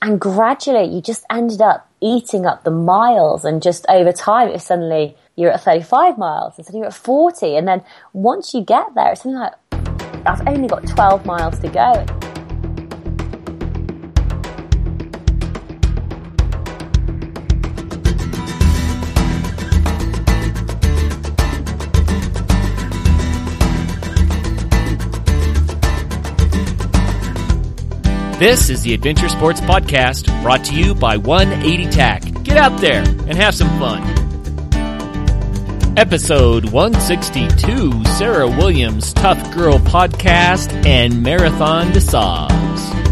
And gradually you just ended up eating up the miles and just over time it suddenly you're at 35 miles and suddenly you're at 40 and then once you get there it's something like I've only got 12 miles to go This is the Adventure Sports Podcast brought to you by 180 TAC. Get out there and have some fun. Episode 162 Sarah Williams Tough Girl Podcast and Marathon des Sables.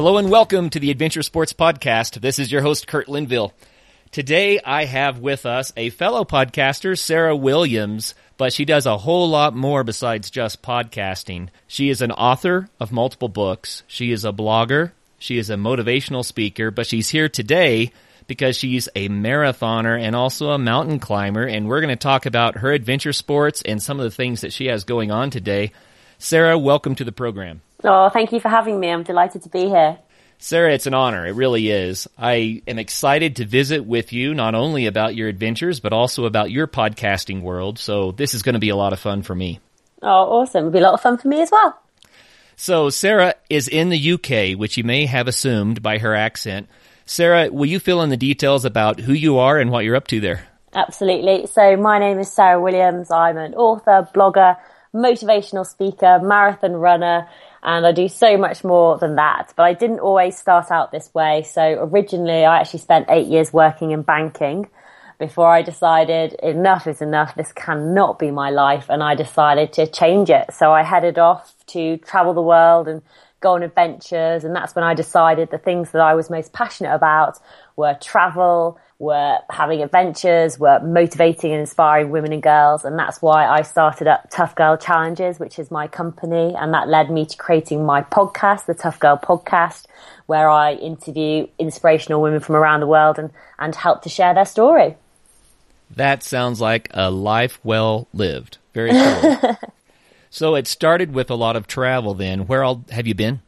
Hello and welcome to the Adventure Sports Podcast. This is your host, Kurt Linville. Today I have with us a fellow podcaster, Sarah Williams, but she does a whole lot more besides just podcasting. She is an author of multiple books. She is a blogger. She is a motivational speaker, but she's here today because she's a marathoner and also a mountain climber. And we're going to talk about her adventure sports and some of the things that she has going on today. Sarah, welcome to the program. Oh, thank you for having me. I'm delighted to be here. Sarah, it's an honor. It really is. I am excited to visit with you, not only about your adventures, but also about your podcasting world. So this is going to be a lot of fun for me. Oh, awesome. It'll be a lot of fun for me as well. So Sarah is in the UK, which you may have assumed by her accent. Sarah, will you fill in the details about who you are and what you're up to there? Absolutely. So my name is Sarah Williams. I'm an author, blogger, motivational speaker, marathon runner, and I do so much more than that. But I didn't always start out this way. So originally I actually spent eight years working in banking before I decided enough is enough. This cannot be my life. And I decided to change it. So I headed off to travel the world and go on adventures. And that's when I decided the things that I was most passionate about were travel, were having adventures, were motivating and inspiring women and girls. And that's why I started up Tough Girl Challenges, which is my company. And that led me to creating my podcast, the Tough Girl Podcast, where I interview inspirational women from around the world and, and help to share their story. That sounds like a life well lived. Very cool. so it started with a lot of travel then. Where all have you been?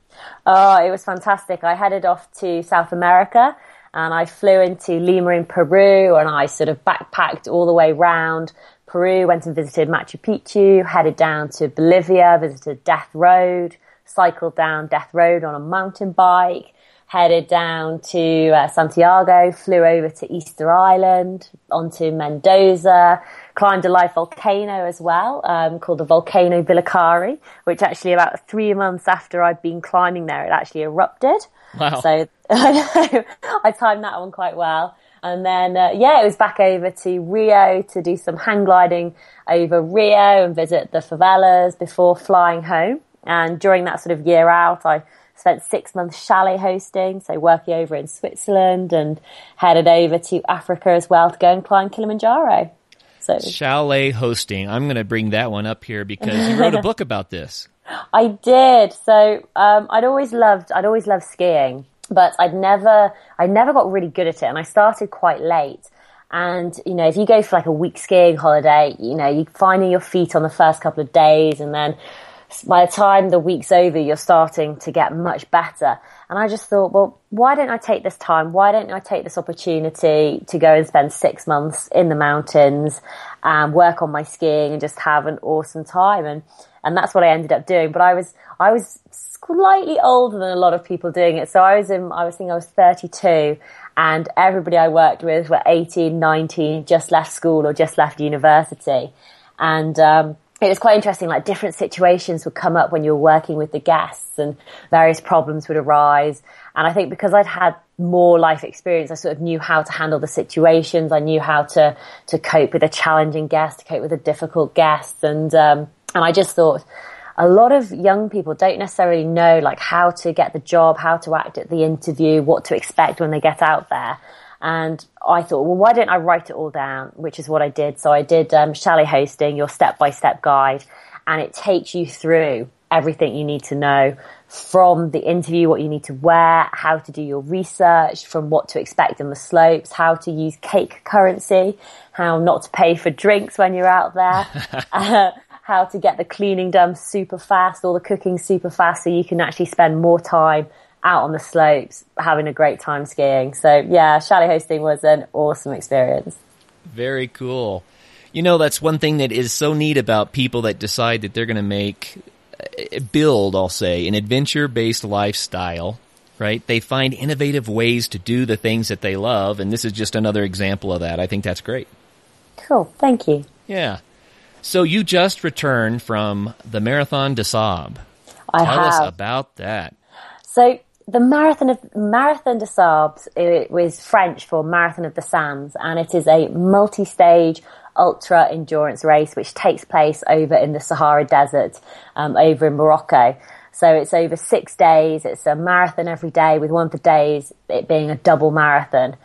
Oh, it was fantastic. I headed off to South America and I flew into Lima in Peru and I sort of backpacked all the way round Peru, went and visited Machu Picchu, headed down to Bolivia, visited Death Road, cycled down Death Road on a mountain bike, headed down to uh, Santiago, flew over to Easter Island, onto Mendoza, climbed a live volcano as well, um, called the Volcano Villarrica, which actually about three months after I'd been climbing there, it actually erupted. Wow. So I I timed that one quite well. And then, uh, yeah, it was back over to Rio to do some hang gliding over Rio and visit the favelas before flying home. And during that sort of year out, I spent six months chalet hosting, so working over in Switzerland and headed over to Africa as well to go and climb Kilimanjaro. So chalet hosting, I'm going to bring that one up here because you wrote a book about this. I did. So um, I'd always loved, I'd always loved skiing but I'd never, I never got really good at it. And I started quite late. And, you know, if you go for like a week skiing holiday, you know, you're finding your feet on the first couple of days. And then by the time the week's over, you're starting to get much better. And I just thought, well, why don't I take this time? Why don't I take this opportunity to go and spend six months in the mountains and work on my skiing and just have an awesome time? And, and that's what I ended up doing. But I was, I was slightly older than a lot of people doing it. So I was in, I was thinking I was 32 and everybody I worked with were 18, 19, just left school or just left university. And, um, it was quite interesting, like different situations would come up when you were working with the guests and various problems would arise. And I think because I'd had more life experience, I sort of knew how to handle the situations. I knew how to, to cope with a challenging guest, to cope with a difficult guest. And, um, and I just thought, a lot of young people don't necessarily know like how to get the job, how to act at the interview, what to expect when they get out there. And I thought, well, why don't I write it all down? Which is what I did. So I did um, Chalet Hosting, your step by step guide, and it takes you through everything you need to know from the interview, what you need to wear, how to do your research, from what to expect on the slopes, how to use cake currency, how not to pay for drinks when you're out there, uh, how to get the cleaning done super fast, all the cooking super fast so you can actually spend more time out on the slopes having a great time skiing. So yeah, chalet hosting was an awesome experience. Very cool. You know, that's one thing that is so neat about people that decide that they're going to make, uh, build, I'll say, an adventure based lifestyle, right? They find innovative ways to do the things that they love. And this is just another example of that. I think that's great. Cool. Thank you. Yeah. So you just returned from the Marathon des Sables. I Tell have. us about that. So the marathon of Marathon des Sables it was French for Marathon of the Sands, and it is a multi-stage ultra endurance race which takes place over in the Sahara Desert, um, over in Morocco. So it's over six days. It's a marathon every day, with one of the days it being a double marathon,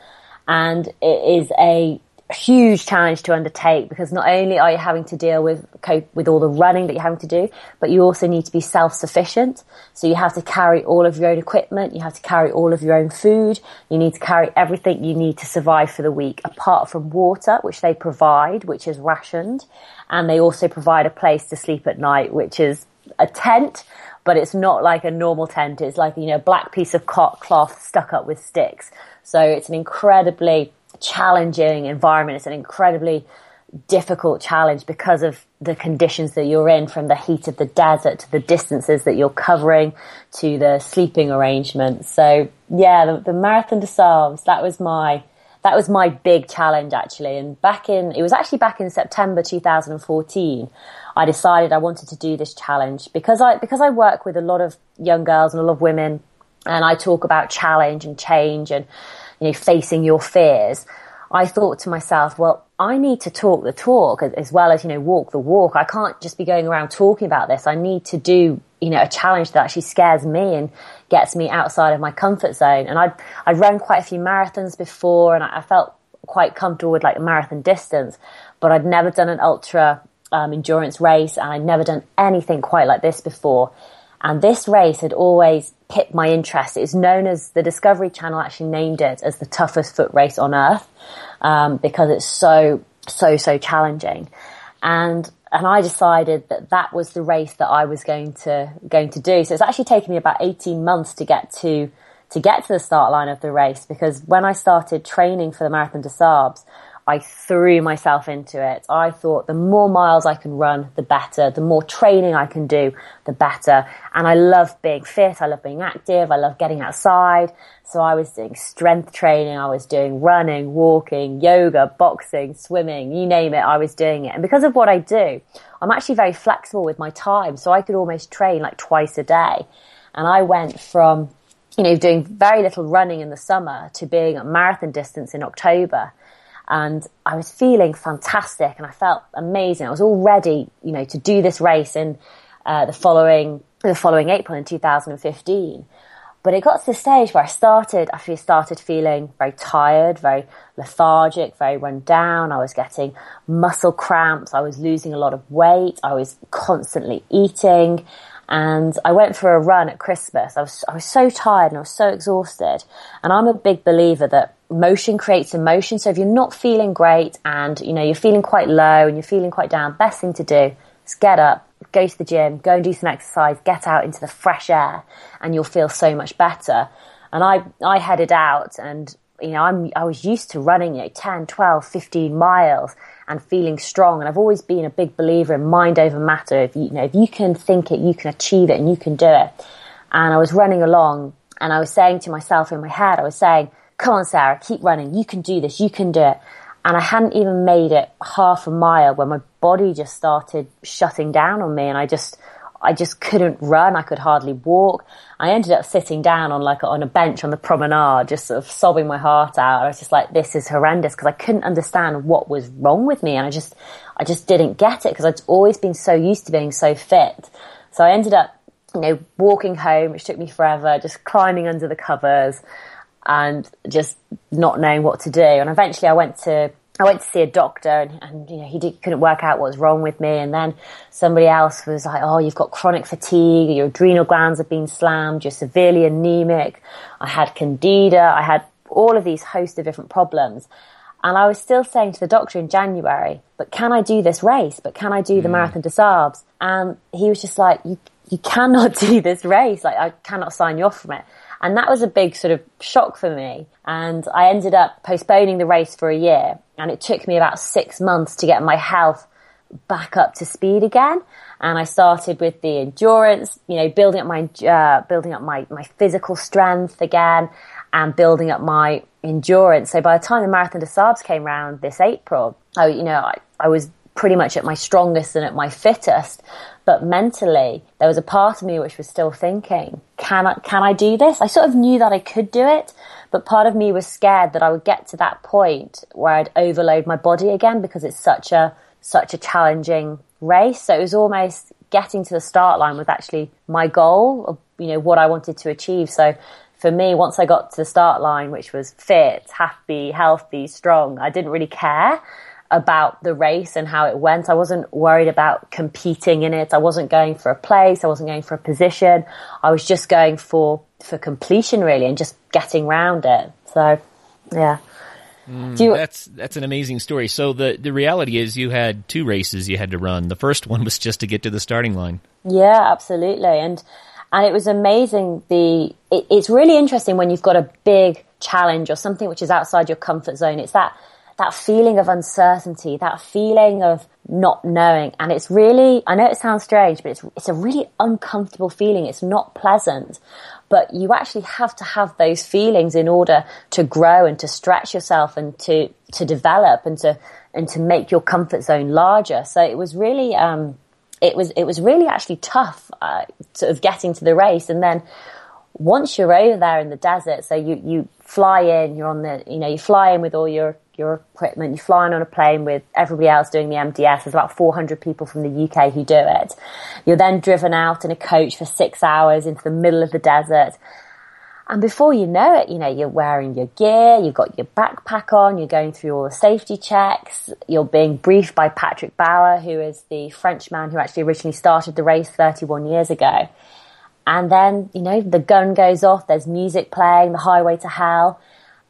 and it is a huge challenge to undertake because not only are you having to deal with cope with all the running that you're having to do, but you also need to be self-sufficient. So you have to carry all of your own equipment, you have to carry all of your own food, you need to carry everything you need to survive for the week, apart from water, which they provide, which is rationed, and they also provide a place to sleep at night, which is a tent, but it's not like a normal tent. It's like, you know, a black piece of cloth stuck up with sticks. So it's an incredibly challenging environment. It's an incredibly difficult challenge because of the conditions that you're in from the heat of the desert to the distances that you're covering to the sleeping arrangements. So yeah, the, the Marathon des Sables, that was my, that was my big challenge actually. And back in, it was actually back in September 2014, I decided I wanted to do this challenge because I, because I work with a lot of young girls and a lot of women and I talk about challenge and change and, you know, facing your fears. I thought to myself, well, I need to talk the talk as well as, you know, walk the walk. I can't just be going around talking about this. I need to do, you know, a challenge that actually scares me and gets me outside of my comfort zone. And I'd, I'd run quite a few marathons before and I, felt quite comfortable with like a marathon distance, but I'd never done an ultra um, endurance race and I'd never done anything quite like this before. And this race had always piqued my interest. It was known as the Discovery Channel actually named it as the toughest foot race on earth um, because it's so so so challenging. And and I decided that that was the race that I was going to going to do. So it's actually taken me about eighteen months to get to to get to the start line of the race because when I started training for the Marathon des Sables, I threw myself into it. I thought the more miles I can run, the better. The more training I can do, the better. And I love being fit. I love being active. I love getting outside. So I was doing strength training. I was doing running, walking, yoga, boxing, swimming, you name it. I was doing it. And because of what I do, I'm actually very flexible with my time. So I could almost train like twice a day. And I went from, you know, doing very little running in the summer to being at marathon distance in October and I was feeling fantastic and I felt amazing. I was all ready, you know, to do this race in uh, the following the following April in 2015. But it got to the stage where I started, I started feeling very tired, very lethargic, very run down. I was getting muscle cramps. I was losing a lot of weight. I was constantly eating. And I went for a run at Christmas. I was, I was so tired and I was so exhausted. And I'm a big believer that motion creates emotion. So if you're not feeling great and, you know, you're feeling quite low and you're feeling quite down, best thing to do is get up, go to the gym, go and do some exercise, get out into the fresh air and you'll feel so much better. And I, I headed out and, you know, I'm, I was used to running, you know, 10, 12, 15 miles and feeling strong. And I've always been a big believer in mind over matter. If you, you know, if you can think it, you can achieve it and you can do it. And I was running along and I was saying to myself in my head, I was saying, come on, Sarah, keep running. You can do this. You can do it. And I hadn't even made it half a mile when my body just started shutting down on me and I just, I just couldn't run. I could hardly walk. I ended up sitting down on like on a bench on the promenade, just sort of sobbing my heart out. I was just like, this is horrendous because I couldn't understand what was wrong with me. And I just, I just didn't get it because I'd always been so used to being so fit. So I ended up, you know, walking home, which took me forever, just climbing under the covers and just not knowing what to do. And eventually I went to I went to see a doctor and, and you know, he did, couldn't work out what was wrong with me. And then somebody else was like, Oh, you've got chronic fatigue. Your adrenal glands have been slammed. You're severely anemic. I had candida. I had all of these host of different problems. And I was still saying to the doctor in January, but can I do this race? But can I do the mm. Marathon des Sables? And he was just like, you, you cannot do this race. Like, I cannot sign you off from it. And that was a big sort of shock for me. And I ended up postponing the race for a year. And it took me about six months to get my health back up to speed again. And I started with the endurance, you know, building up my, uh, building up my, my physical strength again and building up my endurance. So by the time the Marathon des Sables came around this April, I, you know, I, I was pretty much at my strongest and at my fittest. But mentally, there was a part of me which was still thinking, can I, can I do this? I sort of knew that I could do it, but part of me was scared that I would get to that point where I'd overload my body again because it's such a, such a challenging race. So it was almost getting to the start line was actually my goal of, you know, what I wanted to achieve. So for me, once I got to the start line, which was fit, happy, healthy, strong, I didn't really care about the race and how it went. I wasn't worried about competing in it. I wasn't going for a place. I wasn't going for a position. I was just going for, for completion really and just getting around it. So, yeah. Mm, you, that's that's an amazing story. So the the reality is you had two races you had to run. The first one was just to get to the starting line. Yeah, absolutely. And and it was amazing. The it, it's really interesting when you've got a big challenge or something which is outside your comfort zone. It's that that feeling of uncertainty, that feeling of not knowing. And it's really, I know it sounds strange, but it's, it's a really uncomfortable feeling. It's not pleasant, but you actually have to have those feelings in order to grow and to stretch yourself and to, to develop and to, and to make your comfort zone larger. So it was really, um, it was it was really actually tough, uh, sort of getting to the race, and then once you're over there in the desert, so you you fly in, you're on the you know you fly in with all your your equipment, you're flying on a plane with everybody else doing the MDS. There's about 400 people from the UK who do it. You're then driven out in a coach for six hours into the middle of the desert. And before you know it, you know, you're wearing your gear, you've got your backpack on, you're going through all the safety checks, you're being briefed by Patrick Bauer, who is the Frenchman who actually originally started the race 31 years ago. And then, you know, the gun goes off, there's music playing, the highway to hell,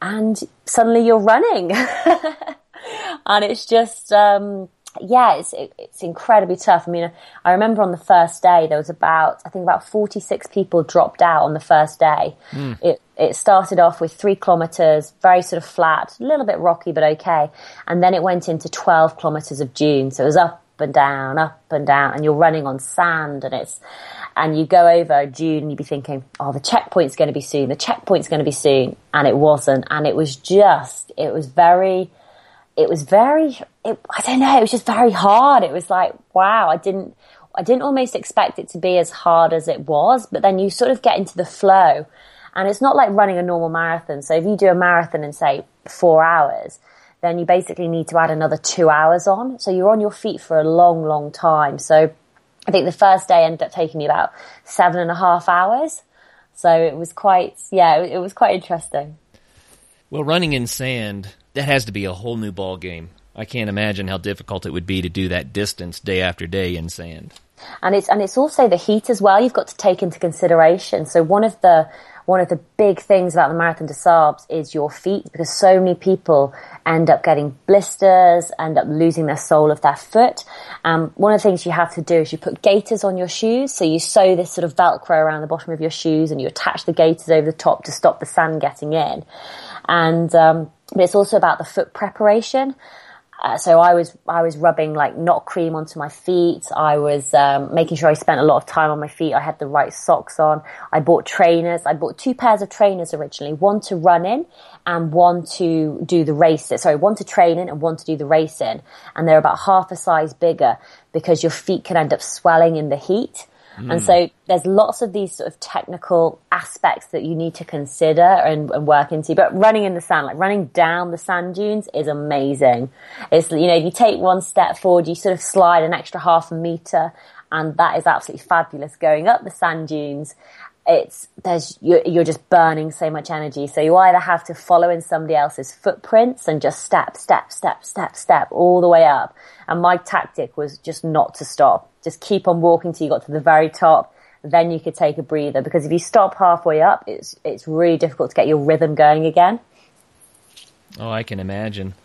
and suddenly you're running. and it's just, um, yeah, it's it's incredibly tough. I mean, I remember on the first day there was about I think about forty six people dropped out on the first day. Mm. It it started off with three kilometers, very sort of flat, a little bit rocky but okay, and then it went into twelve kilometers of dune. So it was up and down, up and down, and you're running on sand, and it's and you go over dune, and you'd be thinking, oh, the checkpoint's going to be soon, the checkpoint's going to be soon, and it wasn't, and it was just, it was very it was very, it, I don't know, it was just very hard. It was like, wow, I didn't, I didn't almost expect it to be as hard as it was, but then you sort of get into the flow and it's not like running a normal marathon. So if you do a marathon in say four hours, then you basically need to add another two hours on. So you're on your feet for a long, long time. So I think the first day ended up taking me about seven and a half hours. So it was quite, yeah, it was quite interesting. Well, running in sand, that has to be a whole new ball game. I can't imagine how difficult it would be to do that distance day after day in sand. And it's and it's also the heat as well. You've got to take into consideration. So one of the one of the big things about the Marathon des Sables is your feet because so many people end up getting blisters, end up losing their sole of their foot. Um, one of the things you have to do is you put gaiters on your shoes. So you sew this sort of Velcro around the bottom of your shoes and you attach the gaiters over the top to stop the sand getting in. And um, but it's also about the foot preparation. Uh, so I was I was rubbing like not cream onto my feet. I was um, making sure I spent a lot of time on my feet. I had the right socks on. I bought trainers. I bought two pairs of trainers originally, one to run in and one to do the racing. Sorry, one to train in and one to do the racing. And they're about half a size bigger because your feet can end up swelling in the heat. Mm. And so there's lots of these sort of technical aspects that you need to consider and, and, work into. But running in the sand, like running down the sand dunes is amazing. It's, you know, if you take one step forward, you sort of slide an extra half a meter and that is absolutely fabulous going up the sand dunes it's there's you're, you're just burning so much energy. So you either have to follow in somebody else's footprints and just step, step, step, step, step all the way up. And my tactic was just not to stop. Just keep on walking till you got to the very top. Then you could take a breather because if you stop halfway up, it's it's really difficult to get your rhythm going again. Oh, I can imagine.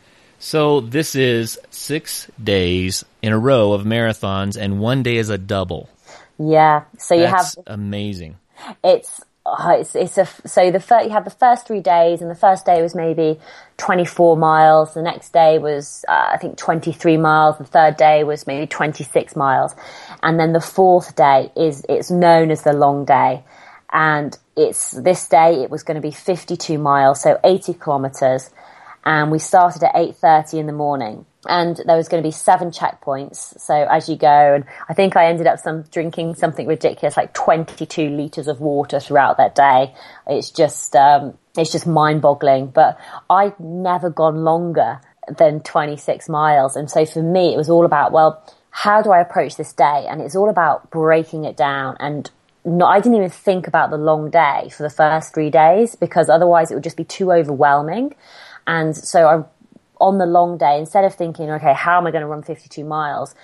So this is six days in a row of marathons, and one day is a double. Yeah. So you That's have amazing. It's oh, it's it's a so the fir- you had the first three days, and the first day was maybe twenty four miles. The next day was uh, I think twenty three miles. The third day was maybe twenty six miles, and then the fourth day is it's known as the long day, and it's this day it was going to be fifty two miles, so eighty kilometers, and we started at eight thirty in the morning and there was going to be seven checkpoints. So as you go, and I think I ended up some drinking something ridiculous, like 22 liters of water throughout that day. It's just, um, it's just mind boggling, but I'd never gone longer than 26 miles. And so for me, it was all about, well, how do I approach this day? And it's all about breaking it down and not, I didn't even think about the long day for the first three days because otherwise it would just be too overwhelming. And so I on the long day, instead of thinking, okay, how am I going to run 52 miles?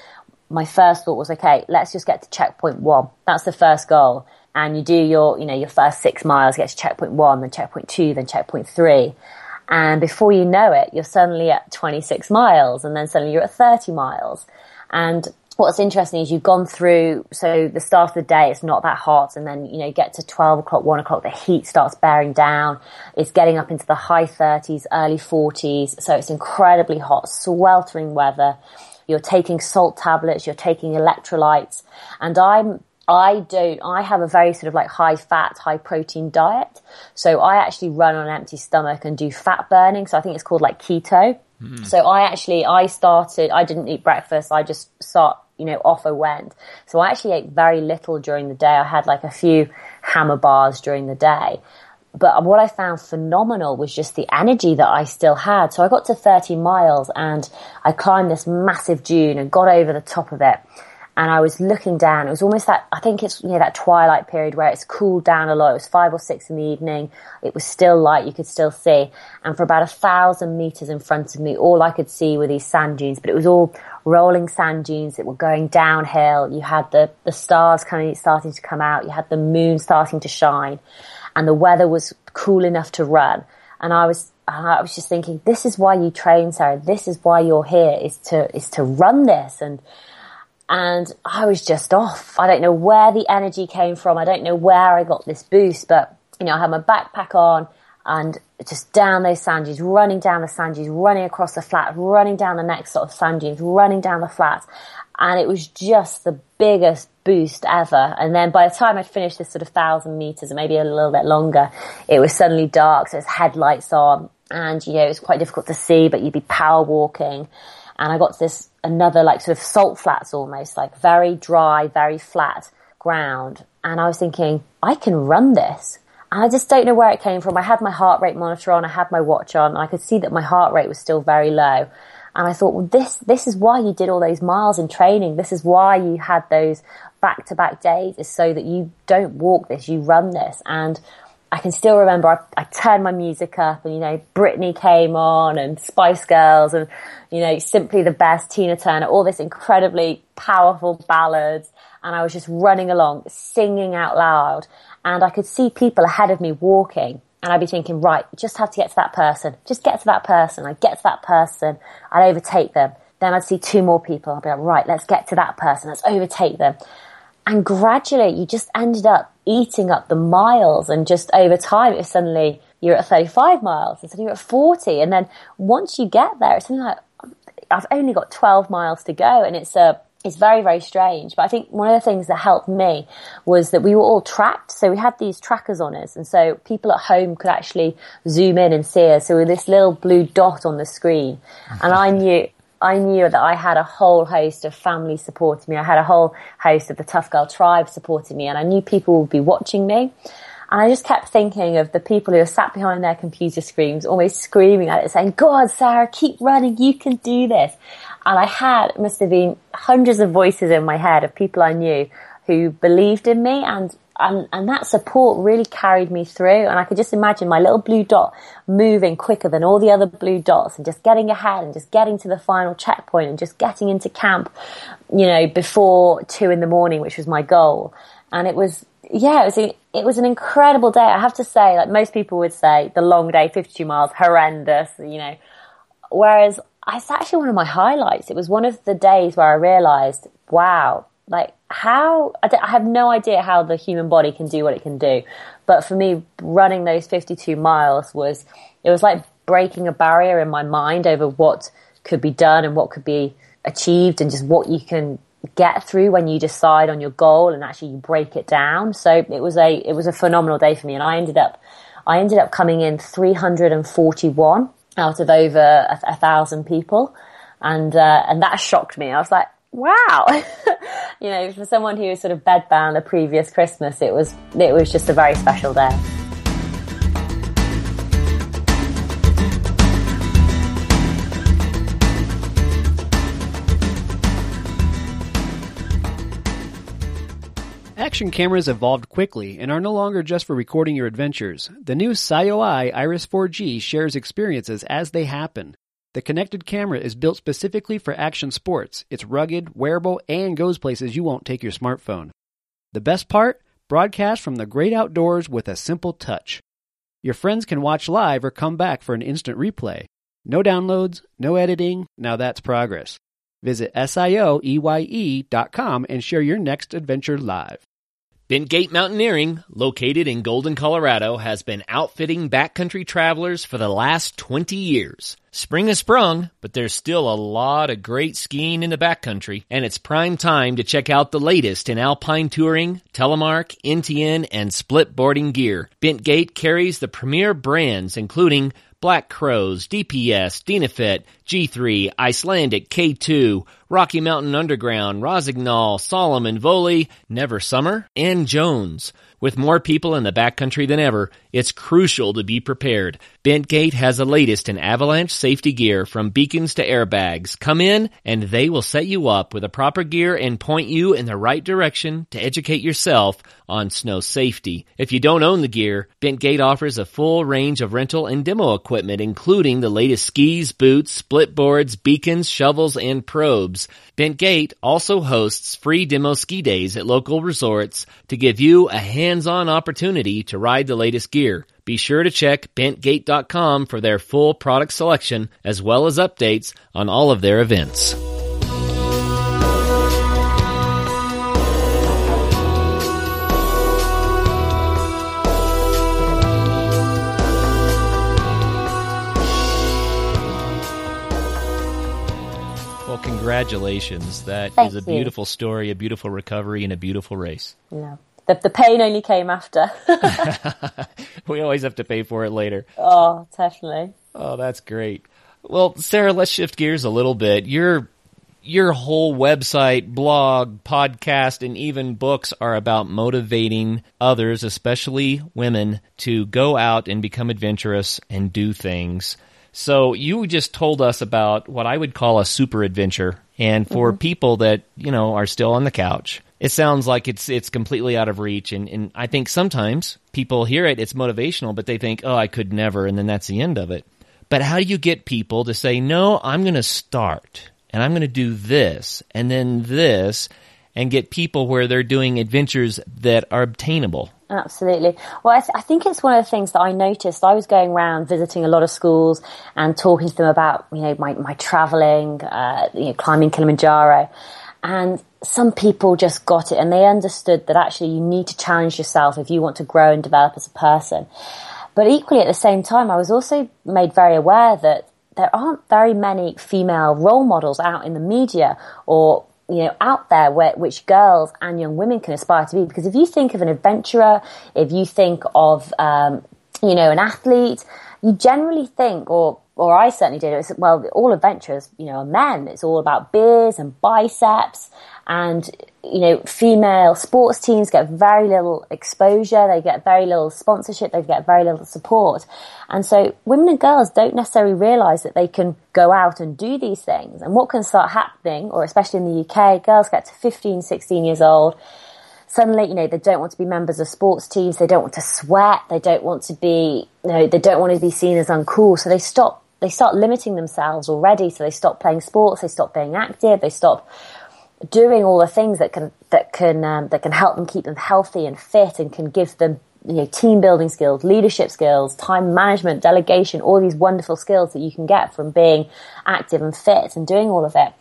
My first thought was, okay, let's just get to checkpoint one. That's the first goal. And you do your, you know, your first six miles, get to checkpoint one, then checkpoint two, then checkpoint three. And before you know it, you're suddenly at 26 miles and then suddenly you're at 30 miles. And what's interesting is you've gone through, so the start of the day, it's not that hot. And then, you know, you get to 12 o'clock, 1 o'clock, the heat starts bearing down. It's getting up into the high 30s, early 40s. So it's incredibly hot, sweltering weather. You're taking salt tablets, you're taking electrolytes. And I'm, I don't, I have a very sort of like high fat, high protein diet. So I actually run on an empty stomach and do fat burning. So I think it's called like keto. Hmm. So I actually, I started, I didn't eat breakfast. I just start, you know, off I went. So I actually ate very little during the day. I had like a few hammer bars during the day. But what I found phenomenal was just the energy that I still had. So I got to 30 miles and I climbed this massive dune and got over the top of it. And I was looking down. It was almost that, I think it's, you know, that twilight period where it's cooled down a lot. It was five or six in the evening. It was still light. You could still see. And for about a thousand meters in front of me, all I could see were these sand dunes, but it was all rolling sand dunes that were going downhill. You had the, the stars of starting to come out. You had the moon starting to shine and the weather was cool enough to run. And I was, I was just thinking, this is why you train, Sarah. This is why you're here is to, is to run this. And, and I was just off. I don't know where the energy came from. I don't know where I got this boost, but you know, I had my backpack on and just down those sand dunes, running down the sand dunes, running across the flat, running down the next sort of sand dunes, running down the flats. And it was just the biggest boost ever. And then by the time I'd finished this sort of thousand meters, maybe a little bit longer, it was suddenly dark. So it's headlights on and, you know, it was quite difficult to see, but you'd be power walking. And I got to this another like sort of salt flats almost, like very dry, very flat ground. And I was thinking, I can run this. I just don't know where it came from. I had my heart rate monitor on, I had my watch on, I could see that my heart rate was still very low. And I thought, well, this, this is why you did all those miles in training. This is why you had those back to back days is so that you don't walk this, you run this. And I can still remember I, I turned my music up and, you know, Britney came on and Spice Girls and, you know, Simply the Best, Tina Turner, all this incredibly powerful ballads. And I was just running along, singing out loud. And I could see people ahead of me walking. And I'd be thinking, right, just have to get to that person. Just get to that person. I'd get to that person. I'd overtake them. Then I'd see two more people. I'd be like, right, let's get to that person. Let's overtake them. And gradually you just ended up eating up the miles and just over time was suddenly you're at 35 miles and suddenly you're at 40. And then once you get there, it's something like, I've only got 12 miles to go and it's a, it's very, very strange. But I think one of the things that helped me was that we were all tracked. So we had these trackers on us. And so people at home could actually zoom in and see us. So with this little blue dot on the screen. And I knew, I knew that I had a whole host of family supporting me. I had a whole host of the Tough Girl tribe supporting me and I knew people would be watching me. And I just kept thinking of the people who are sat behind their computer screens, almost screaming at it, saying, God, Sarah, keep running. You can do this. And I had, must have been hundreds of voices in my head of people I knew who believed in me. And and, and that support really carried me through. And I could just imagine my little blue dot moving quicker than all the other blue dots and just getting ahead and just getting to the final checkpoint and just getting into camp, you know, before two in the morning, which was my goal. And it was, yeah, it was, a, it was an incredible day. I have to say, like most people would say, the long day, 52 miles, horrendous, you know, whereas it's actually one of my highlights. It was one of the days where I realized, wow, like how I, I have no idea how the human body can do what it can do, but for me, running those 52 miles was it was like breaking a barrier in my mind over what could be done and what could be achieved and just what you can get through when you decide on your goal and actually you break it down. So it was a it was a phenomenal day for me, and I ended up I ended up coming in 341 out of over a, a thousand people, and uh, and that shocked me. I was like, wow. you know, for someone who was sort of bedbound the previous Christmas, it was, it was just a very special day. Action cameras evolved quickly and are no longer just for recording your adventures. The new Sioeye Iris 4G shares experiences as they happen. The connected camera is built specifically for action sports. It's rugged, wearable, and goes places you won't take your smartphone. The best part? Broadcast from the great outdoors with a simple touch. Your friends can watch live or come back for an instant replay. No downloads, no editing. Now that's progress. Visit SIOEYE.com and share your next adventure live. Bentgate Mountaineering, located in Golden, Colorado, has been outfitting backcountry travelers for the last 20 years. Spring has sprung, but there's still a lot of great skiing in the backcountry, and it's prime time to check out the latest in alpine touring, telemark, NTN, and split boarding gear. Bentgate carries the premier brands including Black Crows, DPS, Dynafit, G3, Icelantic, K2, Rocky Mountain Underground, Rossignol, Salomon, Voile, Never Summer, and Jones. With more people in the backcountry than ever, it's crucial to be prepared. Bentgate has the latest in avalanche safety gear from beacons to airbags. Come in and they will set you up with the proper gear and point you in the right direction to educate yourself on snow safety. If you don't own the gear, Bentgate offers a full range of rental and demo equipment including the latest skis, boots, split boards, beacons, shovels, and probes. Bentgate also hosts free demo ski days at local resorts to give you a hands-on opportunity to ride the latest gear. Be sure to check bentgate.com for their full product selection as well as updates on all of their events. Well, congratulations. That Thank is a you. beautiful story, a beautiful recovery, and a beautiful race. Yeah. The, the pain only came after. We always have to pay for it later. oh, definitely. Oh, that's great. Well, Sarah, let's shift gears a little bit. Your your whole website, blog, podcast, and even books are about motivating others, especially women, to go out and become adventurous and do things. So you just told us about what I would call a super adventure. And for mm-hmm. people that, you know, are still on the couch, it sounds like it's it's completely out of reach and, and I think sometimes people hear it, it's motivational, but they think, Oh, I could never and then that's the end of it. But how do you get people to say, No, I'm gonna start and I'm gonna do this and then this and get people where they're doing adventures that are obtainable? Absolutely. Well, I, th- I think it's one of the things that I noticed. I was going around visiting a lot of schools and talking to them about, you know, my, my traveling, uh, you know, climbing Kilimanjaro. And some people just got it and they understood that actually you need to challenge yourself if you want to grow and develop as a person. But equally at the same time, I was also made very aware that there aren't very many female role models out in the media or you know out there where which girls and young women can aspire to be because if you think of an adventurer if you think of um, you know an athlete you generally think or or I certainly did. It was, well, all adventurers, you know, are men. It's all about beers and biceps and, you know, female sports teams get very little exposure. They get very little sponsorship. They get very little support. And so women and girls don't necessarily realize that they can go out and do these things. And what can start happening, or especially in the UK, girls get to 15, 16 years old suddenly, you know, they don't want to be members of sports teams. They don't want to sweat. They don't want to be, you know, they don't want to be seen as uncool. So they stop, they start limiting themselves already. So they stop playing sports. They stop being active. They stop doing all the things that can, that can, um, that can help them keep them healthy and fit and can give them you know, team building skills, leadership skills, time management, delegation, all these wonderful skills that you can get from being active and fit and doing all of it.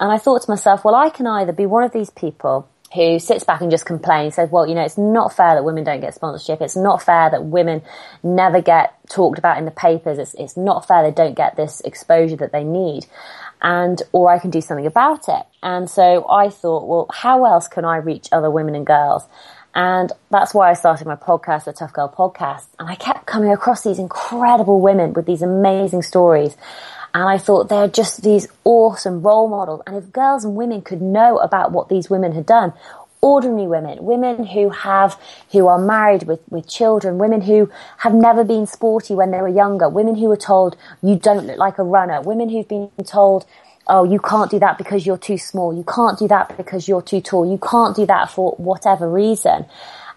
And I thought to myself, well, I can either be one of these people who sits back and just complains, says, well, you know, it's not fair that women don't get sponsorship. It's not fair that women never get talked about in the papers. It's, it's not fair they don't get this exposure that they need. And, or I can do something about it. And so I thought, well, how else can I reach other women and girls? And that's why I started my podcast, the Tough Girl Podcast. And I kept coming across these incredible women with these amazing stories. And I thought they're just these awesome role models. And if girls and women could know about what these women had done, ordinary women, women who have, who are married with, with children, women who have never been sporty when they were younger, women who were told, you don't look like a runner, women who've been told, oh, you can't do that because you're too small. You can't do that because you're too tall. You can't do that for whatever reason.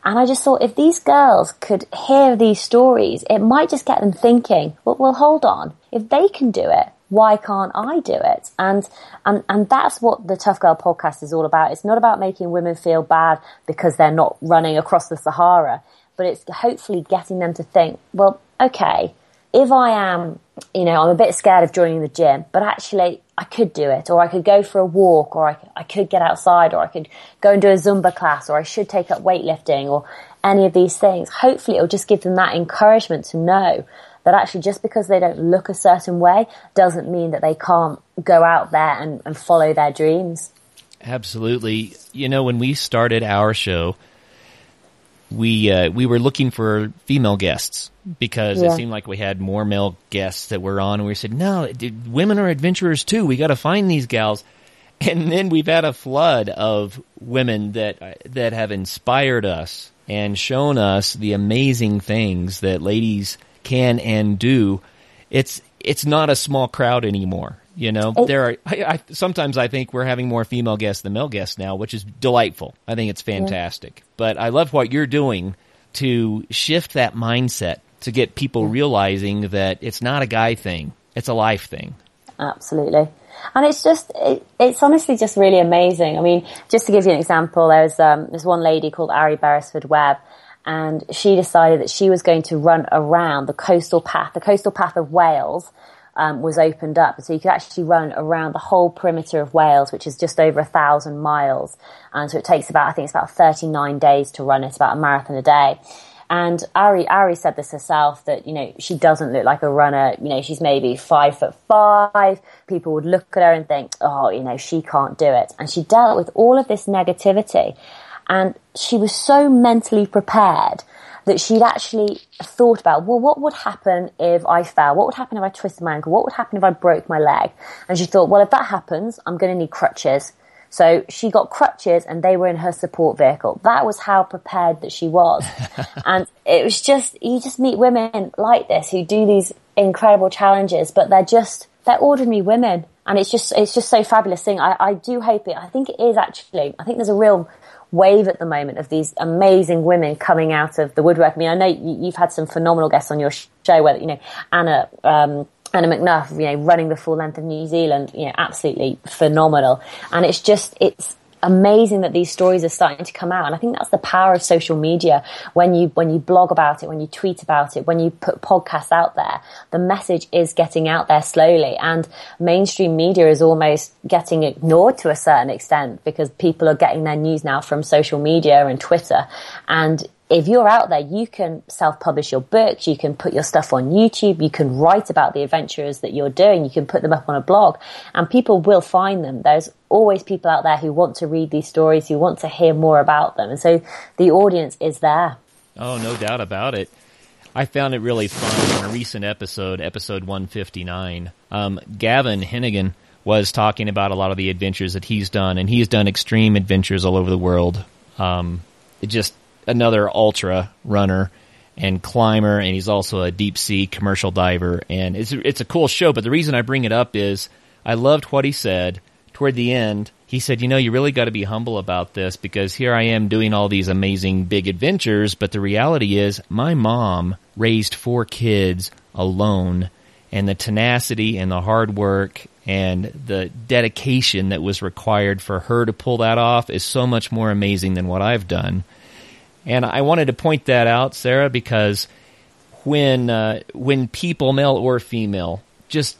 And I just thought if these girls could hear these stories, it might just get them thinking, well, well, hold on. If they can do it, why can't I do it? And, and, and that's what the Tough Girl podcast is all about. It's not about making women feel bad because they're not running across the Sahara, but it's hopefully getting them to think, well, okay, if I am, you know, I'm a bit scared of joining the gym, but actually I could do it, or I could go for a walk, or I, I could get outside, or I could go and do a Zumba class, or I should take up weightlifting, or any of these things. Hopefully it'll just give them that encouragement to know that actually just because they don't look a certain way doesn't mean that they can't go out there and, and follow their dreams. Absolutely. You know, when we started our show, we uh, we were looking for female guests because yeah. it seemed like we had more male guests that were on, and we said, "No, dude, women are adventurers too. We got to find these gals." And then we've had a flood of women that that have inspired us and shown us the amazing things that ladies can and do. It's it's not a small crowd anymore. You know, oh. there are. I, I, sometimes I think we're having more female guests than male guests now, which is delightful. I think it's fantastic. Yeah. But I love what you're doing to shift that mindset to get people yeah. realizing that it's not a guy thing; it's a life thing. Absolutely. And it's just, it, it's honestly just really amazing. I mean, just to give you an example, there's, um, there's one lady called Ari Beresford Webb, and she decided that she was going to run around the coastal path, the coastal path of Wales, um, was opened up. So you could actually run around the whole perimeter of Wales, which is just over a thousand miles. And so it takes about, I think it's about 39 days to run it, about a marathon a day. And Ari, Ari said this herself that, you know, she doesn't look like a runner. You know, she's maybe five foot five. People would look at her and think, oh, you know, she can't do it. And she dealt with all of this negativity. And she was so mentally prepared that she'd actually thought about, well, what would happen if I fell? What would happen if I twisted my ankle? What would happen if I broke my leg? And she thought, well, if that happens, I'm going to need crutches. So she got crutches and they were in her support vehicle. That was how prepared that she was. and it was just, you just meet women like this who do these incredible challenges, but they're just, they're ordinary women. And it's just, it's just so fabulous thing. I, I do hope it, I think it is actually, I think there's a real wave at the moment of these amazing women coming out of the woodwork. I mean, I know you've had some phenomenal guests on your show, whether, you know, Anna, um, Anna McNuff, you know, running the full length of New Zealand, you know, absolutely phenomenal. And it's just, it's, amazing that these stories are starting to come out. And I think that's the power of social media. When you, when you blog about it, when you tweet about it, when you put podcasts out there, the message is getting out there slowly. And mainstream media is almost getting ignored to a certain extent because people are getting their news now from social media and Twitter. And if you're out there, you can self-publish your books, you can put your stuff on YouTube, you can write about the adventures that you're doing, you can put them up on a blog, and people will find them. There's always people out there who want to read these stories, who want to hear more about them, and so the audience is there. Oh, no doubt about it. I found it really fun on a recent episode, episode 159. Um, Gavan Hennigan was talking about a lot of the adventures that he's done, and he's done extreme adventures all over the world. Um, it just another ultra runner and climber, and he's also a deep sea commercial diver. And it's it's a cool show. But the reason I bring it up is I loved what he said toward the end. he said, you know, you really got to be humble about this because here I am doing all these amazing big adventures, but the reality is my mom raised four kids alone and the tenacity and the hard work and the dedication that was required for her to pull that off is so much more amazing than what I've done. And I wanted to point that out, Sarah, because when uh, when people, male or female, just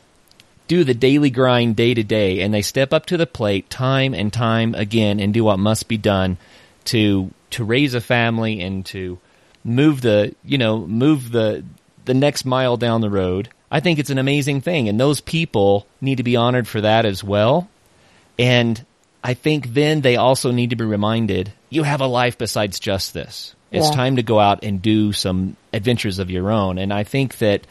do the daily grind day to day and they step up to the plate time and time again and do what must be done to to raise a family and to move the you know move the the next mile down the road i think it's an amazing thing. And those people need to be honored for that as well. And i think then they also need to be reminded you have a life besides just this it's Yeah. time to go out and do some adventures of your own and i think that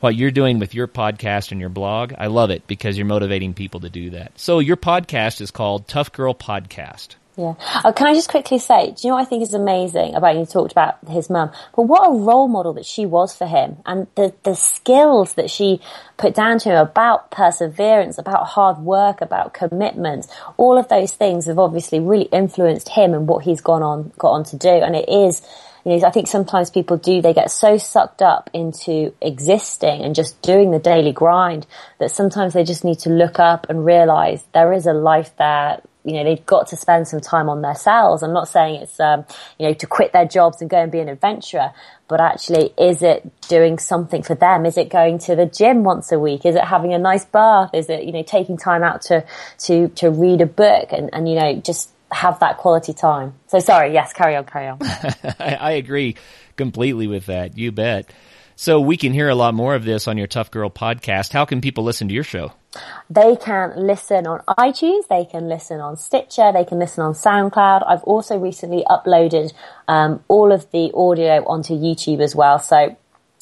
what you're doing with your podcast and your blog, I love it because you're motivating people to do that. So your podcast is called Tough Girl Podcast. Yeah. Oh, can I just quickly say, do you know what I think is amazing about you talked about his mum? But what a role model that she was for him and the, the skills that she put down to him about perseverance, about hard work, about commitment. All of those things have obviously really influenced him and what he's gone on, got on to do. And it is, you know, I think sometimes people do, they get so sucked up into existing and just doing the daily grind that sometimes they just need to look up and realize there is a life there you know they've got to spend some time on themselves. I'm not saying it's um, you know to quit their jobs and go and be an adventurer, but actually, is it doing something for them? Is it going to the gym once a week? Is it having a nice bath? Is it you know taking time out to to to read a book and and you know just have that quality time? So sorry, yes, carry on, carry on. I, I agree completely with that. You bet. So we can hear a lot more of this on your Tough Girl podcast. How can people listen to your show? They can listen on iTunes, they can listen on Stitcher, they can listen on SoundCloud. I've also recently uploaded um, all of the audio onto YouTube as well. So,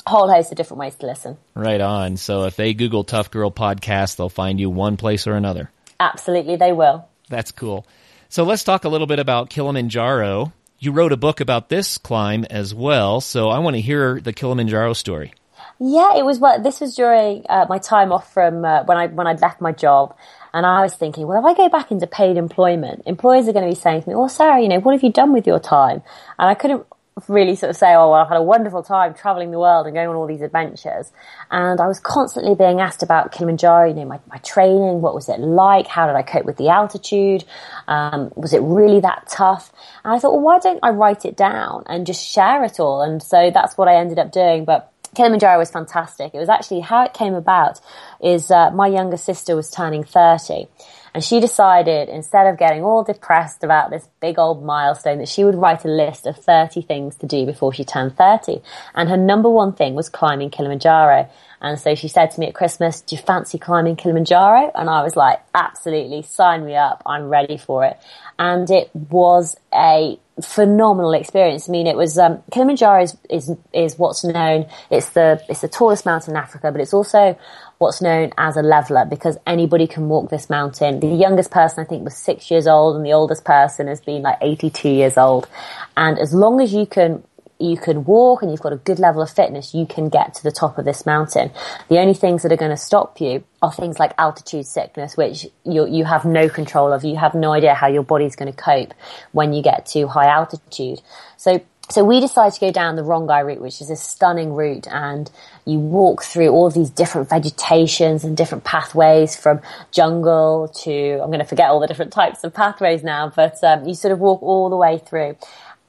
a whole host of different ways to listen. Right on. So if they Google Tough Girl podcast, they'll find you one place or another. Absolutely, they will. That's cool. So let's talk a little bit about Kilimanjaro. You wrote a book about this climb as well, so I want to hear the Kilimanjaro story. Yeah, it was what this was during uh, my time off from uh, when I when I'd left my job, and I was thinking, well, if I go back into paid employment, employers are going to be saying to me, "Well, Sarah, you know, what have you done with your time?" And I couldn't really sort of say, "Oh, well, I've had a wonderful time traveling the world and going on all these adventures," and I was constantly being asked about Kilimanjaro. You know, my my training, what was it like? How did I cope with the altitude? Um, was it really that tough? And I thought, well, why don't I write it down and just share it all? And so that's what I ended up doing, but. Kilimanjaro was fantastic. It was actually how it came about is uh, my younger sister was turning 30 and she decided instead of getting all depressed about this big old milestone that she would write a list of 30 things to do before she turned 30. And her number one thing was climbing Kilimanjaro. And so she said to me at Christmas, do you fancy climbing Kilimanjaro? And I was like, absolutely, sign me up. I'm ready for it. And it was a phenomenal experience. I mean, it was um, Kilimanjaro is, is is what's known. It's the it's the tallest mountain in Africa, but it's also what's known as a leveler because anybody can walk this mountain. The youngest person I think was six years old, and the oldest person has been like eighty two years old. And as long as you can you can walk and you've got a good level of fitness, you can get to the top of this mountain. The only things that are going to stop you are things like altitude sickness, which you, you have no control of. You have no idea how your body's going to cope when you get to high altitude. So so we decided to go down the Rongai route, which is a stunning route, and you walk through all these different vegetations and different pathways from jungle to, I'm going to forget all the different types of pathways now, but um, you sort of walk all the way through.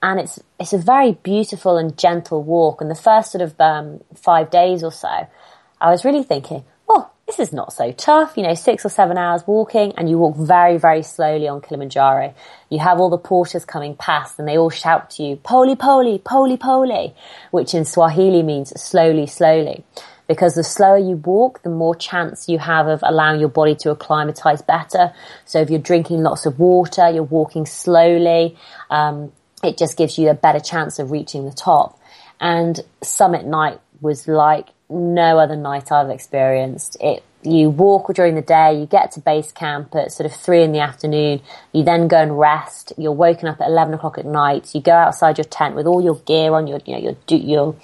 And it's, it's a very beautiful and gentle walk. And the first sort of um, five days or so, I was really thinking, oh, this is not so tough, you know, six or seven hours walking and you walk very, very slowly on Kilimanjaro. You have all the porters coming past and they all shout to you, pole pole, pole pole, which in Swahili means slowly, slowly. Because the slower you walk, the more chance you have of allowing your body to acclimatize better. So if you're drinking lots of water, you're walking slowly, um, it just gives you a better chance of reaching the top. And summit night was like no other night I've experienced. It, you walk during the day, you get to base camp at sort of three in the afternoon, you then go and rest, you're woken up at 11 o'clock at night, you go outside your tent with all your gear on, your, you know, your, your,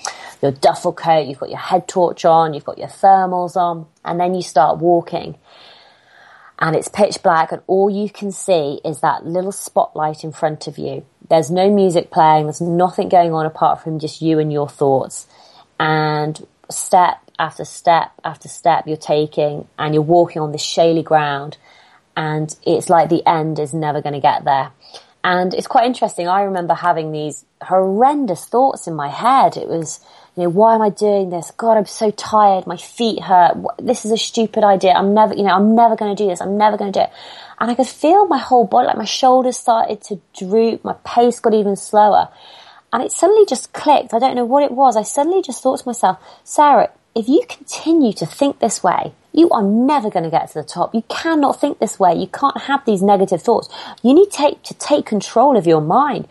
your duffel coat, you've got your head torch on, you've got your thermals on, and then you start walking. and it's pitch black and all you can see is that little spotlight in front of you. There's no music playing. There's nothing going on apart from just you and your thoughts. And step after step after step you're taking and you're walking on this shaly ground and it's like the end is never going to get there. And it's quite interesting. I remember having these horrendous thoughts in my head. It was, you know, why am I doing this? God, I'm so tired. My feet hurt. This is a stupid idea. I'm never, you know, I'm never going to do this. I'm never going to do it. And I could feel my whole body, like my shoulders started to droop. My pace got even slower. And it suddenly just clicked. I don't know what it was. I suddenly just thought to myself, Sarah, if you continue to think this way, you are never going to get to the top. You cannot think this way. You can't have these negative thoughts. You need to take, to take control of your mind.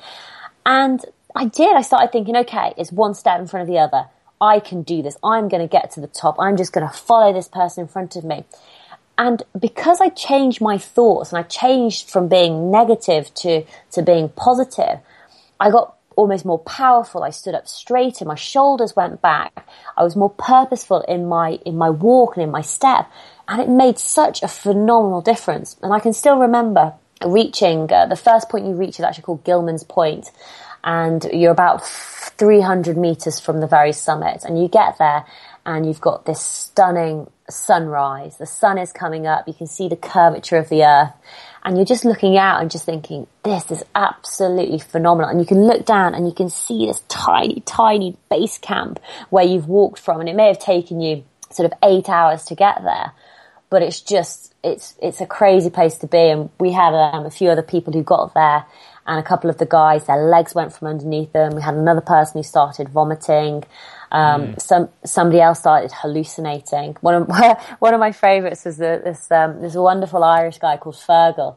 And I did. I started thinking, okay, it's one step in front of the other. I can do this. I'm going to get to the top. I'm just going to follow this person in front of me. And because I changed my thoughts and I changed from being negative to, to being positive, I got almost more powerful. I stood up straighter. My shoulders went back. I was more purposeful in my, in my walk and in my step. And it made such a phenomenal difference. And I can still remember reaching, uh, the first point you reach is actually called Gilman's Point. And you're about 300 meters from the very summit. And you get there and you've got this stunning sunrise. The sun is coming up. You can see the curvature of the earth and you're just looking out and just thinking, this is absolutely phenomenal. And you can look down and you can see this tiny, tiny base camp where you've walked from and it may have taken you sort of eight hours to get there, but it's just, it's, it's a crazy place to be. And we had um, a few other people who got there and a couple of the guys, their legs went from underneath them. We had another person who started vomiting. Um, mm. some somebody else started hallucinating. One of one of my favourites was the, this um, this wonderful Irish guy called Fergal.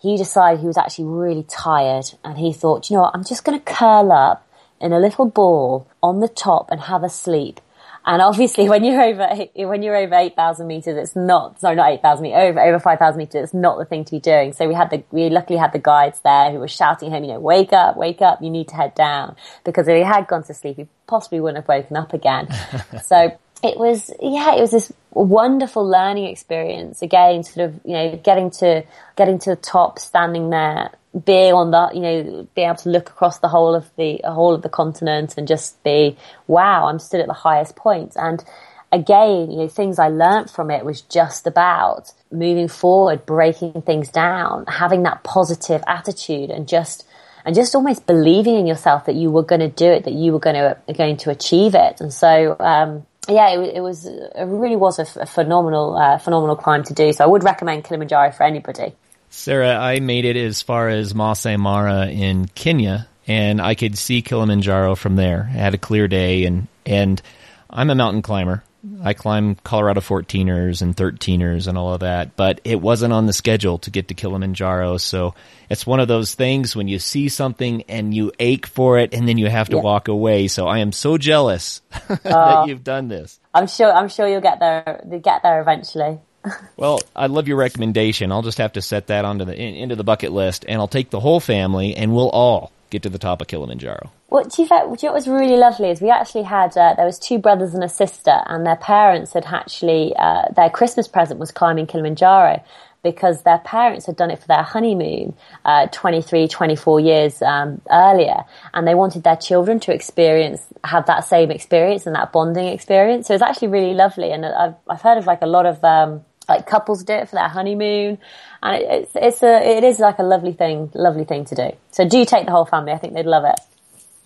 He decided he was actually really tired, and he thought, you know what, I'm just going to curl up in a little ball on the top and have a sleep. And obviously, when you're over when you're over eight thousand meters, it's not sorry, not eight thousand meters over over five thousand meters. It's not the thing to be doing. So we had the we luckily had the guides there who were shouting at him, you know, wake up, wake up, you need to head down because if he had gone to sleep, he possibly wouldn't have woken up again. so it was yeah, it was this wonderful learning experience. Again, sort of you know getting to getting to the top, standing there, being on the, you know, being able to look across the whole of the whole of the continent and just be, wow, I'm stood at the highest point. And again, you know, things I learned from it was just about moving forward, breaking things down, having that positive attitude, and just and just almost believing in yourself that you were going to do it, that you were going to going to achieve it. And so, um, yeah, it, it, was it really was a, phenomenal uh, phenomenal climb to do. So I would recommend Kilimanjaro for anybody. Sarah, I made it as far as Masai Mara in Kenya, and I could see Kilimanjaro from there. I had a clear day, and and I'm a mountain climber. I climb Colorado 14ers and 13ers and all of that, but it wasn't on the schedule to get to Kilimanjaro. So it's one of those things when you see something and you ache for it and then you have to yeah. walk away. So I am so jealous that uh, you've done this. I'm sure, I'm sure you'll get there, you'll get there eventually well, I love your recommendation. I'll just have to set that onto the into the bucket list, and I'll take the whole family, and we'll all get to the top of Kilimanjaro. What do you, know what was really lovely is we actually had uh, there was two brothers and a sister, and their parents had actually uh, their Christmas present was climbing Kilimanjaro because their parents had done it for their honeymoon uh, 23, 24 years um, earlier, and they wanted their children to experience have that same experience and that bonding experience. So it was actually really lovely, and I've I've heard of like a lot of um, like couples do it for their honeymoon, and it, it's it's a it is like a lovely thing, lovely thing to do. So do take the whole family. I think they'd love it.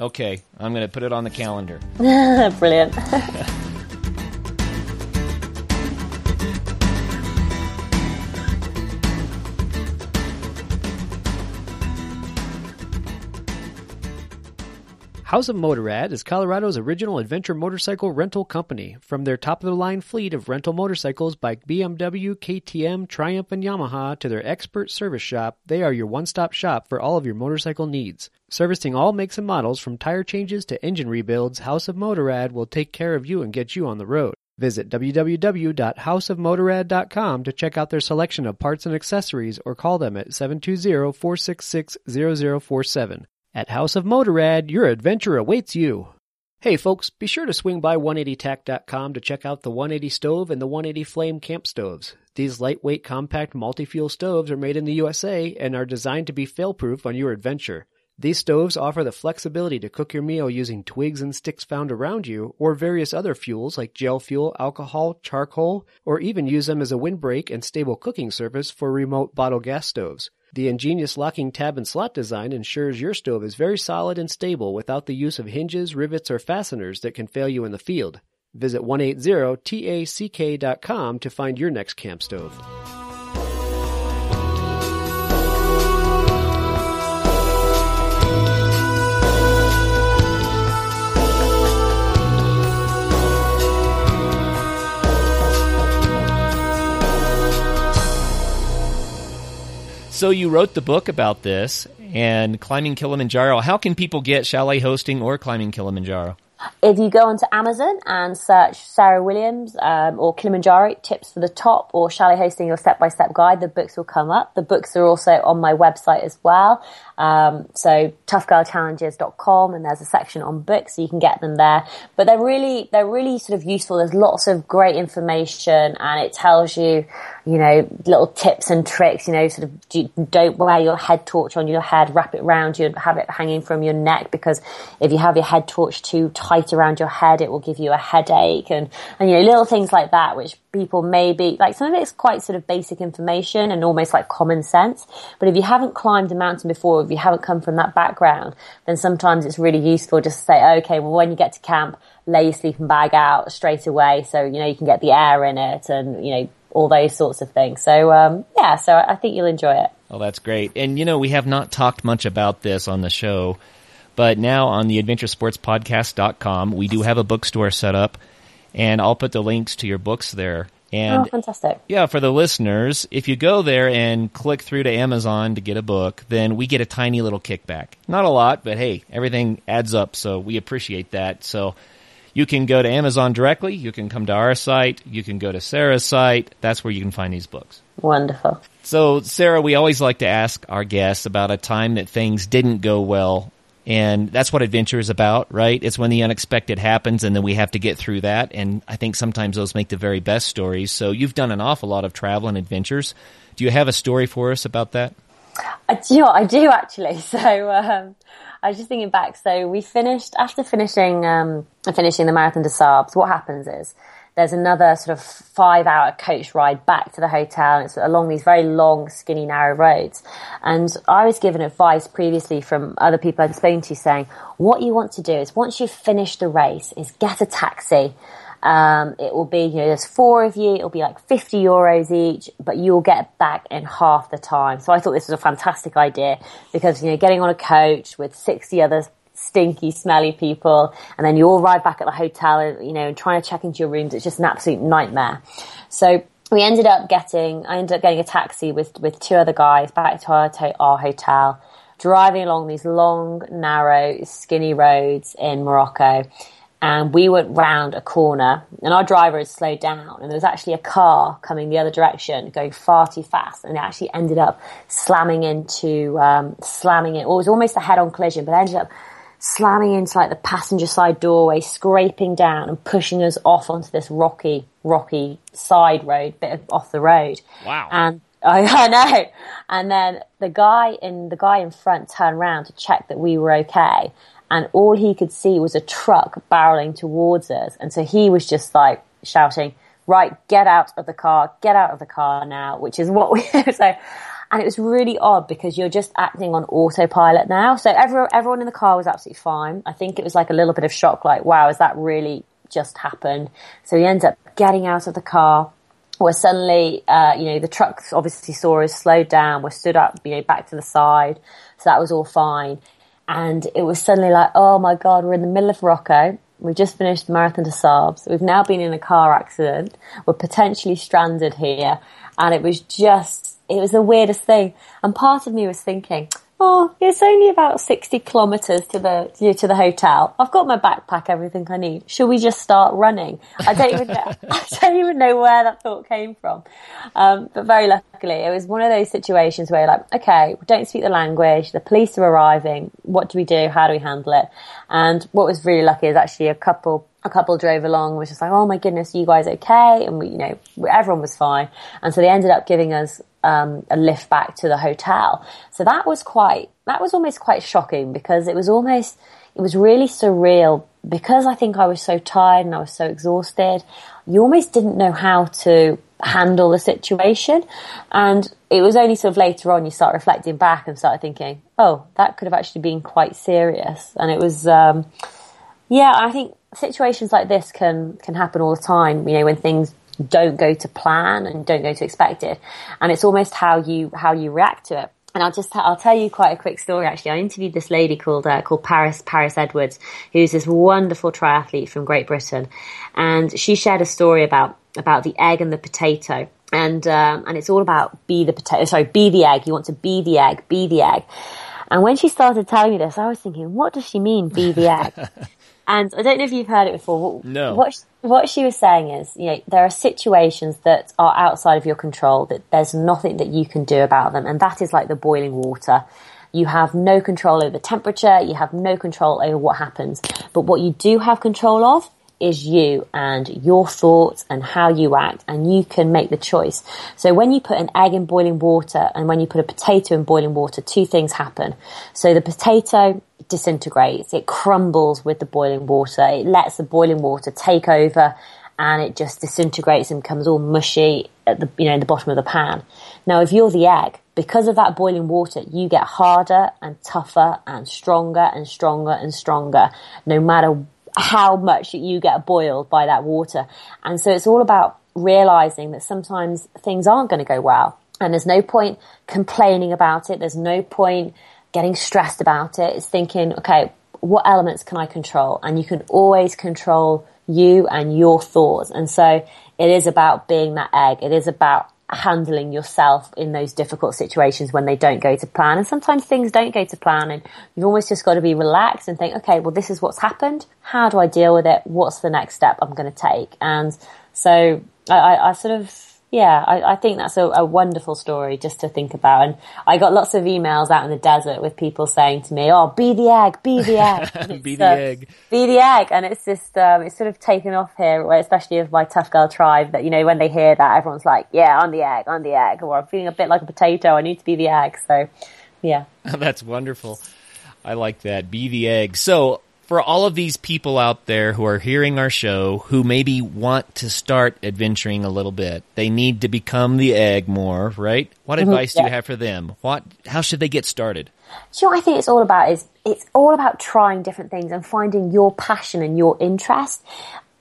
Okay, I'm going to put it on the calendar. Brilliant. House of Motorrad is Colorado's original adventure motorcycle rental company. From their top of the line fleet of rental motorcycles by BMW, KTM, Triumph, and Yamaha to their expert service shop, they are your one stop shop for all of your motorcycle needs. Servicing all makes and models from tire changes to engine rebuilds, House of Motorrad will take care of you and get you on the road. Visit www.houseofmotorrad.com to check out their selection of parts and accessories or call them at 720 466 0047. At House of Motorrad, your adventure awaits you. Hey folks, be sure to swing by 180tack.com to check out the 180 stove and the 180 flame camp stoves. These lightweight, compact, multi-fuel stoves are made in the USA and are designed to be fail-proof on your adventure. These stoves offer the flexibility to cook your meal using twigs and sticks found around you, or various other fuels like gel fuel, alcohol, charcoal, or even use them as a windbreak and stable cooking surface for remote bottle gas stoves. The ingenious locking tab and slot design ensures your stove is very solid and stable without the use of hinges, rivets, or fasteners that can fail you in the field. Visit 180tack.com to find your next camp stove. So you wrote the book about this and climbing Kilimanjaro. How can people get chalet hosting or climbing Kilimanjaro? If you go onto Amazon and search Sarah Williams um, or Kilimanjaro tips for the top or chalet hosting your step by step guide, the books will come up. The books are also on my website as well. Um, so toughgirlchallenges.com and there's a section on books so you can get them there. But they're really, they're really sort of useful. There's lots of great information and it tells you, you know, little tips and tricks, you know, sort of don't wear your head torch on your head, wrap it around you, have it hanging from your neck because if you have your head torch too tight around your head, it will give you a headache and, and you know, little things like that, which people maybe, like some of it's quite sort of basic information and almost like common sense. But if you haven't climbed a mountain before, if you haven't come from that background, then sometimes it's really useful just to say, okay, well, when you get to camp, lay your sleeping bag out straight away so, you know, you can get the air in it and, you know, all those sorts of things. So, um, yeah, so I think you'll enjoy it. Oh, that's great. And, you know, we have not talked much about this on the show, but now on the adventuresportspodcast.com, we do have a bookstore set up and I'll put the links to your books there. And oh, fantastic. Yeah, for the listeners, if you go there and click through to Amazon to get a book, then we get a tiny little kickback. Not a lot, but hey, everything adds up, so we appreciate that. So you can go to Amazon directly, you can come to our site, you can go to Sarah's site. That's where you can find these books. Wonderful. So, Sarah, we always like to ask our guests about a time that things didn't go well and that's what adventure is about, right? It's when the unexpected happens and then we have to get through that. And I think sometimes those make the very best stories. So you've done an awful lot of travel and adventures. Do you have a story for us about that? I do, I do actually. So, um, I was just thinking back. So we finished, after finishing, um, finishing the Marathon des Sables, what happens is, there's another sort of five hour coach ride back to the hotel. And it's along these very long, skinny, narrow roads. And I was given advice previously from other people I'd spoken to saying, what you want to do is once you've finished the race is get a taxi. Um, it will be, you know, there's four of you. It'll be like 50 euros each, but you'll get back in half the time. So I thought this was a fantastic idea because, you know, getting on a coach with 60 other stinky, smelly people, and then you all arrive back at the hotel, and, you know, and trying to check into your rooms. It's just an absolute nightmare. So we ended up getting, I ended up getting a taxi with with two other guys back to our, to our hotel, driving along these long, narrow, skinny roads in Morocco. And we went round a corner, and our driver had slowed down, and there was actually a car coming the other direction, going far too fast, and it actually ended up slamming into, um, slamming it. Well, it was almost a head-on collision, but ended up slamming into like the passenger side doorway, scraping down and pushing us off onto this rocky, rocky side road, bit of, off the road. Wow. And I, I know. And then the guy in the guy in front turned around to check that we were okay. And all he could see was a truck barreling towards us. And so he was just like shouting, right, get out of the car, get out of the car now, which is what we, so and it was really odd because you're just acting on autopilot now. So everyone, everyone in the car was absolutely fine. I think it was like a little bit of shock, like, wow, has that really just happened? So he ends up getting out of the car. Where suddenly, uh, you know, the trucks obviously saw us, slowed down, we're stood up, you know, back to the side. So that was all fine. And it was suddenly like, oh my God, we're in the middle of Morocco. We've just finished Marathon des Sables. We've now been in a car accident. We're potentially stranded here. And it was just it was the weirdest thing. And part of me was thinking, oh, it's only about 60 kilometers to the, you know, to the hotel. I've got my backpack, everything I need. Should we just start running? I don't even know, I don't even know where that thought came from. Um, but very luckily, it was one of those situations where like, okay, we don't speak the language. The police are arriving. What do we do? How do we handle it? And what was really lucky is actually a couple a couple drove along, was just like, "Oh my goodness, you guys okay?" And we, you know, everyone was fine. And so they ended up giving us um, a lift back to the hotel. So that was quite, that was almost quite shocking because it was almost, it was really surreal because I think I was so tired and I was so exhausted. You almost didn't know how to handle the situation. And it was only sort of later on you start reflecting back and start thinking, oh, that could have actually been quite serious. And it was, um, yeah, I think situations like this can, can happen all the time, you know, when things don't go to plan and don't go to expected. And it's almost how you, how you react to it. And I'll just, I'll tell you quite a quick story actually. I interviewed this lady called, uh, called Paris, Paris Edwards, who's this wonderful triathlete from Great Britain. And she shared a story about, about the egg and the potato. And, um, and it's all about be the potato, sorry, be the egg. You want to be the egg, be the egg. And when she started telling me this, I was thinking, what does she mean, be the egg? And I don't know if you've heard it before. No. What what she was saying is, you know, there are situations that are outside of your control that there's nothing that you can do about them, and that is like the boiling water. You have no control over the temperature. You have no control over what happens. But what you do have control of is you and your thoughts and how you act and you can make the choice. So when you put an egg in boiling water and when you put a potato in boiling water, two things happen. So the potato disintegrates, it crumbles with the boiling water, it lets the boiling water take over and it just disintegrates and becomes all mushy at the, you know, in the bottom of the pan. Now if you're the egg, because of that boiling water, you get harder and tougher and stronger and stronger and stronger, no matter how much you get boiled by that water. And so it's all about realizing that sometimes things aren't going to go well. And there's no point complaining about it. There's no point getting stressed about it. It's thinking, okay, what elements can I control? And you can always control you and your thoughts. And so it is about being that egg. It is about handling yourself in those difficult situations when they don't go to plan. And sometimes things don't go to plan and you've almost just got to be relaxed and think, okay, well, this is what's happened. How do I deal with it? What's the next step I'm going to take? And so I, I sort of yeah, I, I, think that's a, a, wonderful story just to think about. And I got lots of emails out in the desert with people saying to me, "Oh, be the egg, be the egg, be the uh, egg, be the egg," and it's just um, it's sort of taken off here, especially with my tough girl tribe. That you know, when they hear that, everyone's like, "Yeah, I'm the egg, I'm the egg," or "I'm feeling a bit like a potato, I need to be the egg." So, yeah, that's wonderful. I like that. Be the egg. So for all of these people out there who are hearing our show who maybe want to start adventuring a little bit, they need to become the egg more, right? What mm-hmm, advice yeah. do you have for them? What, how should they get started? So what I think it's all about is it's all about trying different things and finding your passion and your interest.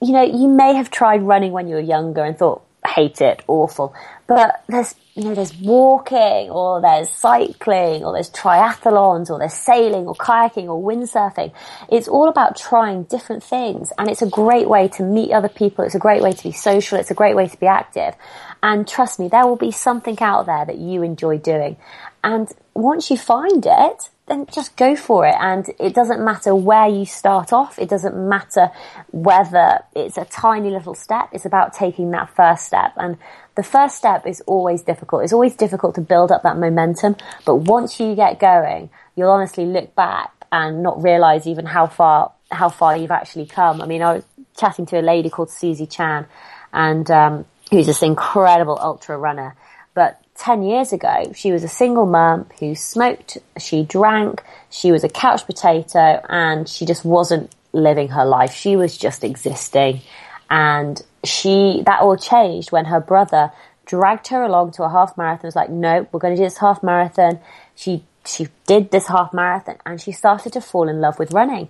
You know, you may have tried running when you were younger and thought, hate it, awful. But there's you know, there's walking or there's cycling or there's triathlons or there's sailing or kayaking or windsurfing. It's all about trying different things and it's a great way to meet other people. It's a great way to be social. It's a great way to be active. And trust me, there will be something out there that you enjoy doing. And once you find it, then just go for it. And it doesn't matter where you start off. It doesn't matter whether it's a tiny little step. It's about taking that first step. And the first step is always difficult. It's always difficult to build up that momentum. But once you get going, you'll honestly look back and not realize even how far, how far you've actually come. I mean, I was chatting to a lady called Susie Chan and, um, who's this incredible ultra runner. But 10 years ago, she was a single mum who smoked, she drank, she was a couch potato, and she just wasn't living her life. She was just existing. And she, that all changed when her brother dragged her along to a half marathon. was like, no, we're going to do this half marathon. She, she did this half marathon and she started to fall in love with running.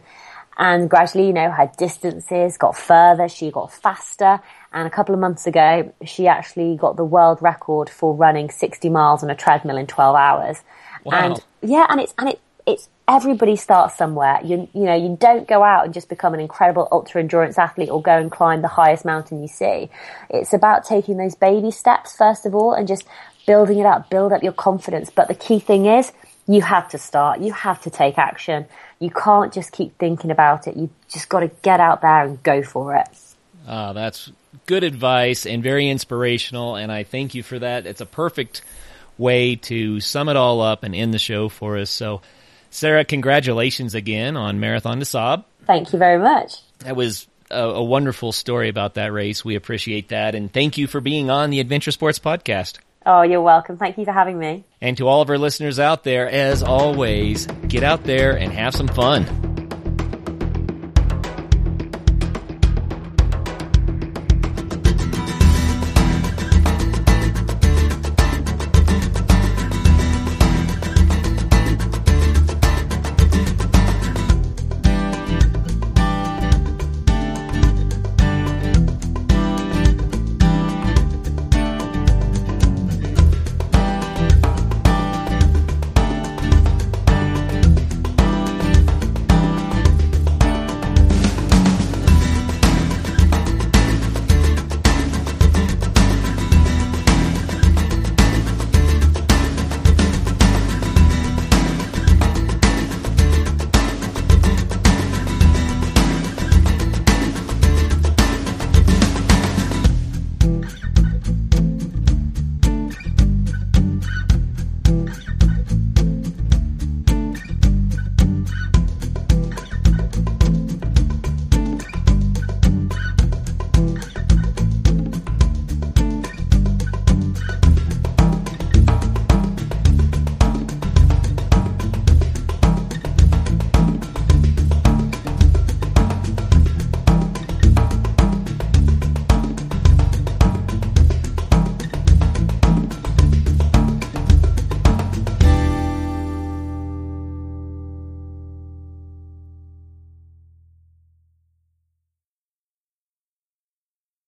And gradually, you know, her distances got further, she got faster. And a couple of months ago, she actually got the world record for running 60 miles on a treadmill in 12 hours. Wow. And yeah, and it's, and it, it's everybody starts somewhere. You, you know, you don't go out and just become an incredible ultra endurance athlete or go and climb the highest mountain you see. It's about taking those baby steps first of all and just building it up, build up your confidence. But the key thing is you have to start. You have to take action. You can't just keep thinking about it. You just got to get out there and go for it. Ah, that's good advice and very inspirational. And I thank you for that. It's a perfect way to sum it all up and end the show for us. So Sarah, congratulations again on Marathon des Sables. Thank you very much. That was a, a wonderful story about that race. We appreciate that. And thank you for being on the Adventure Sports Podcast. Oh, you're welcome. Thank you for having me. And to all of our listeners out there, as always, get out there and have some fun.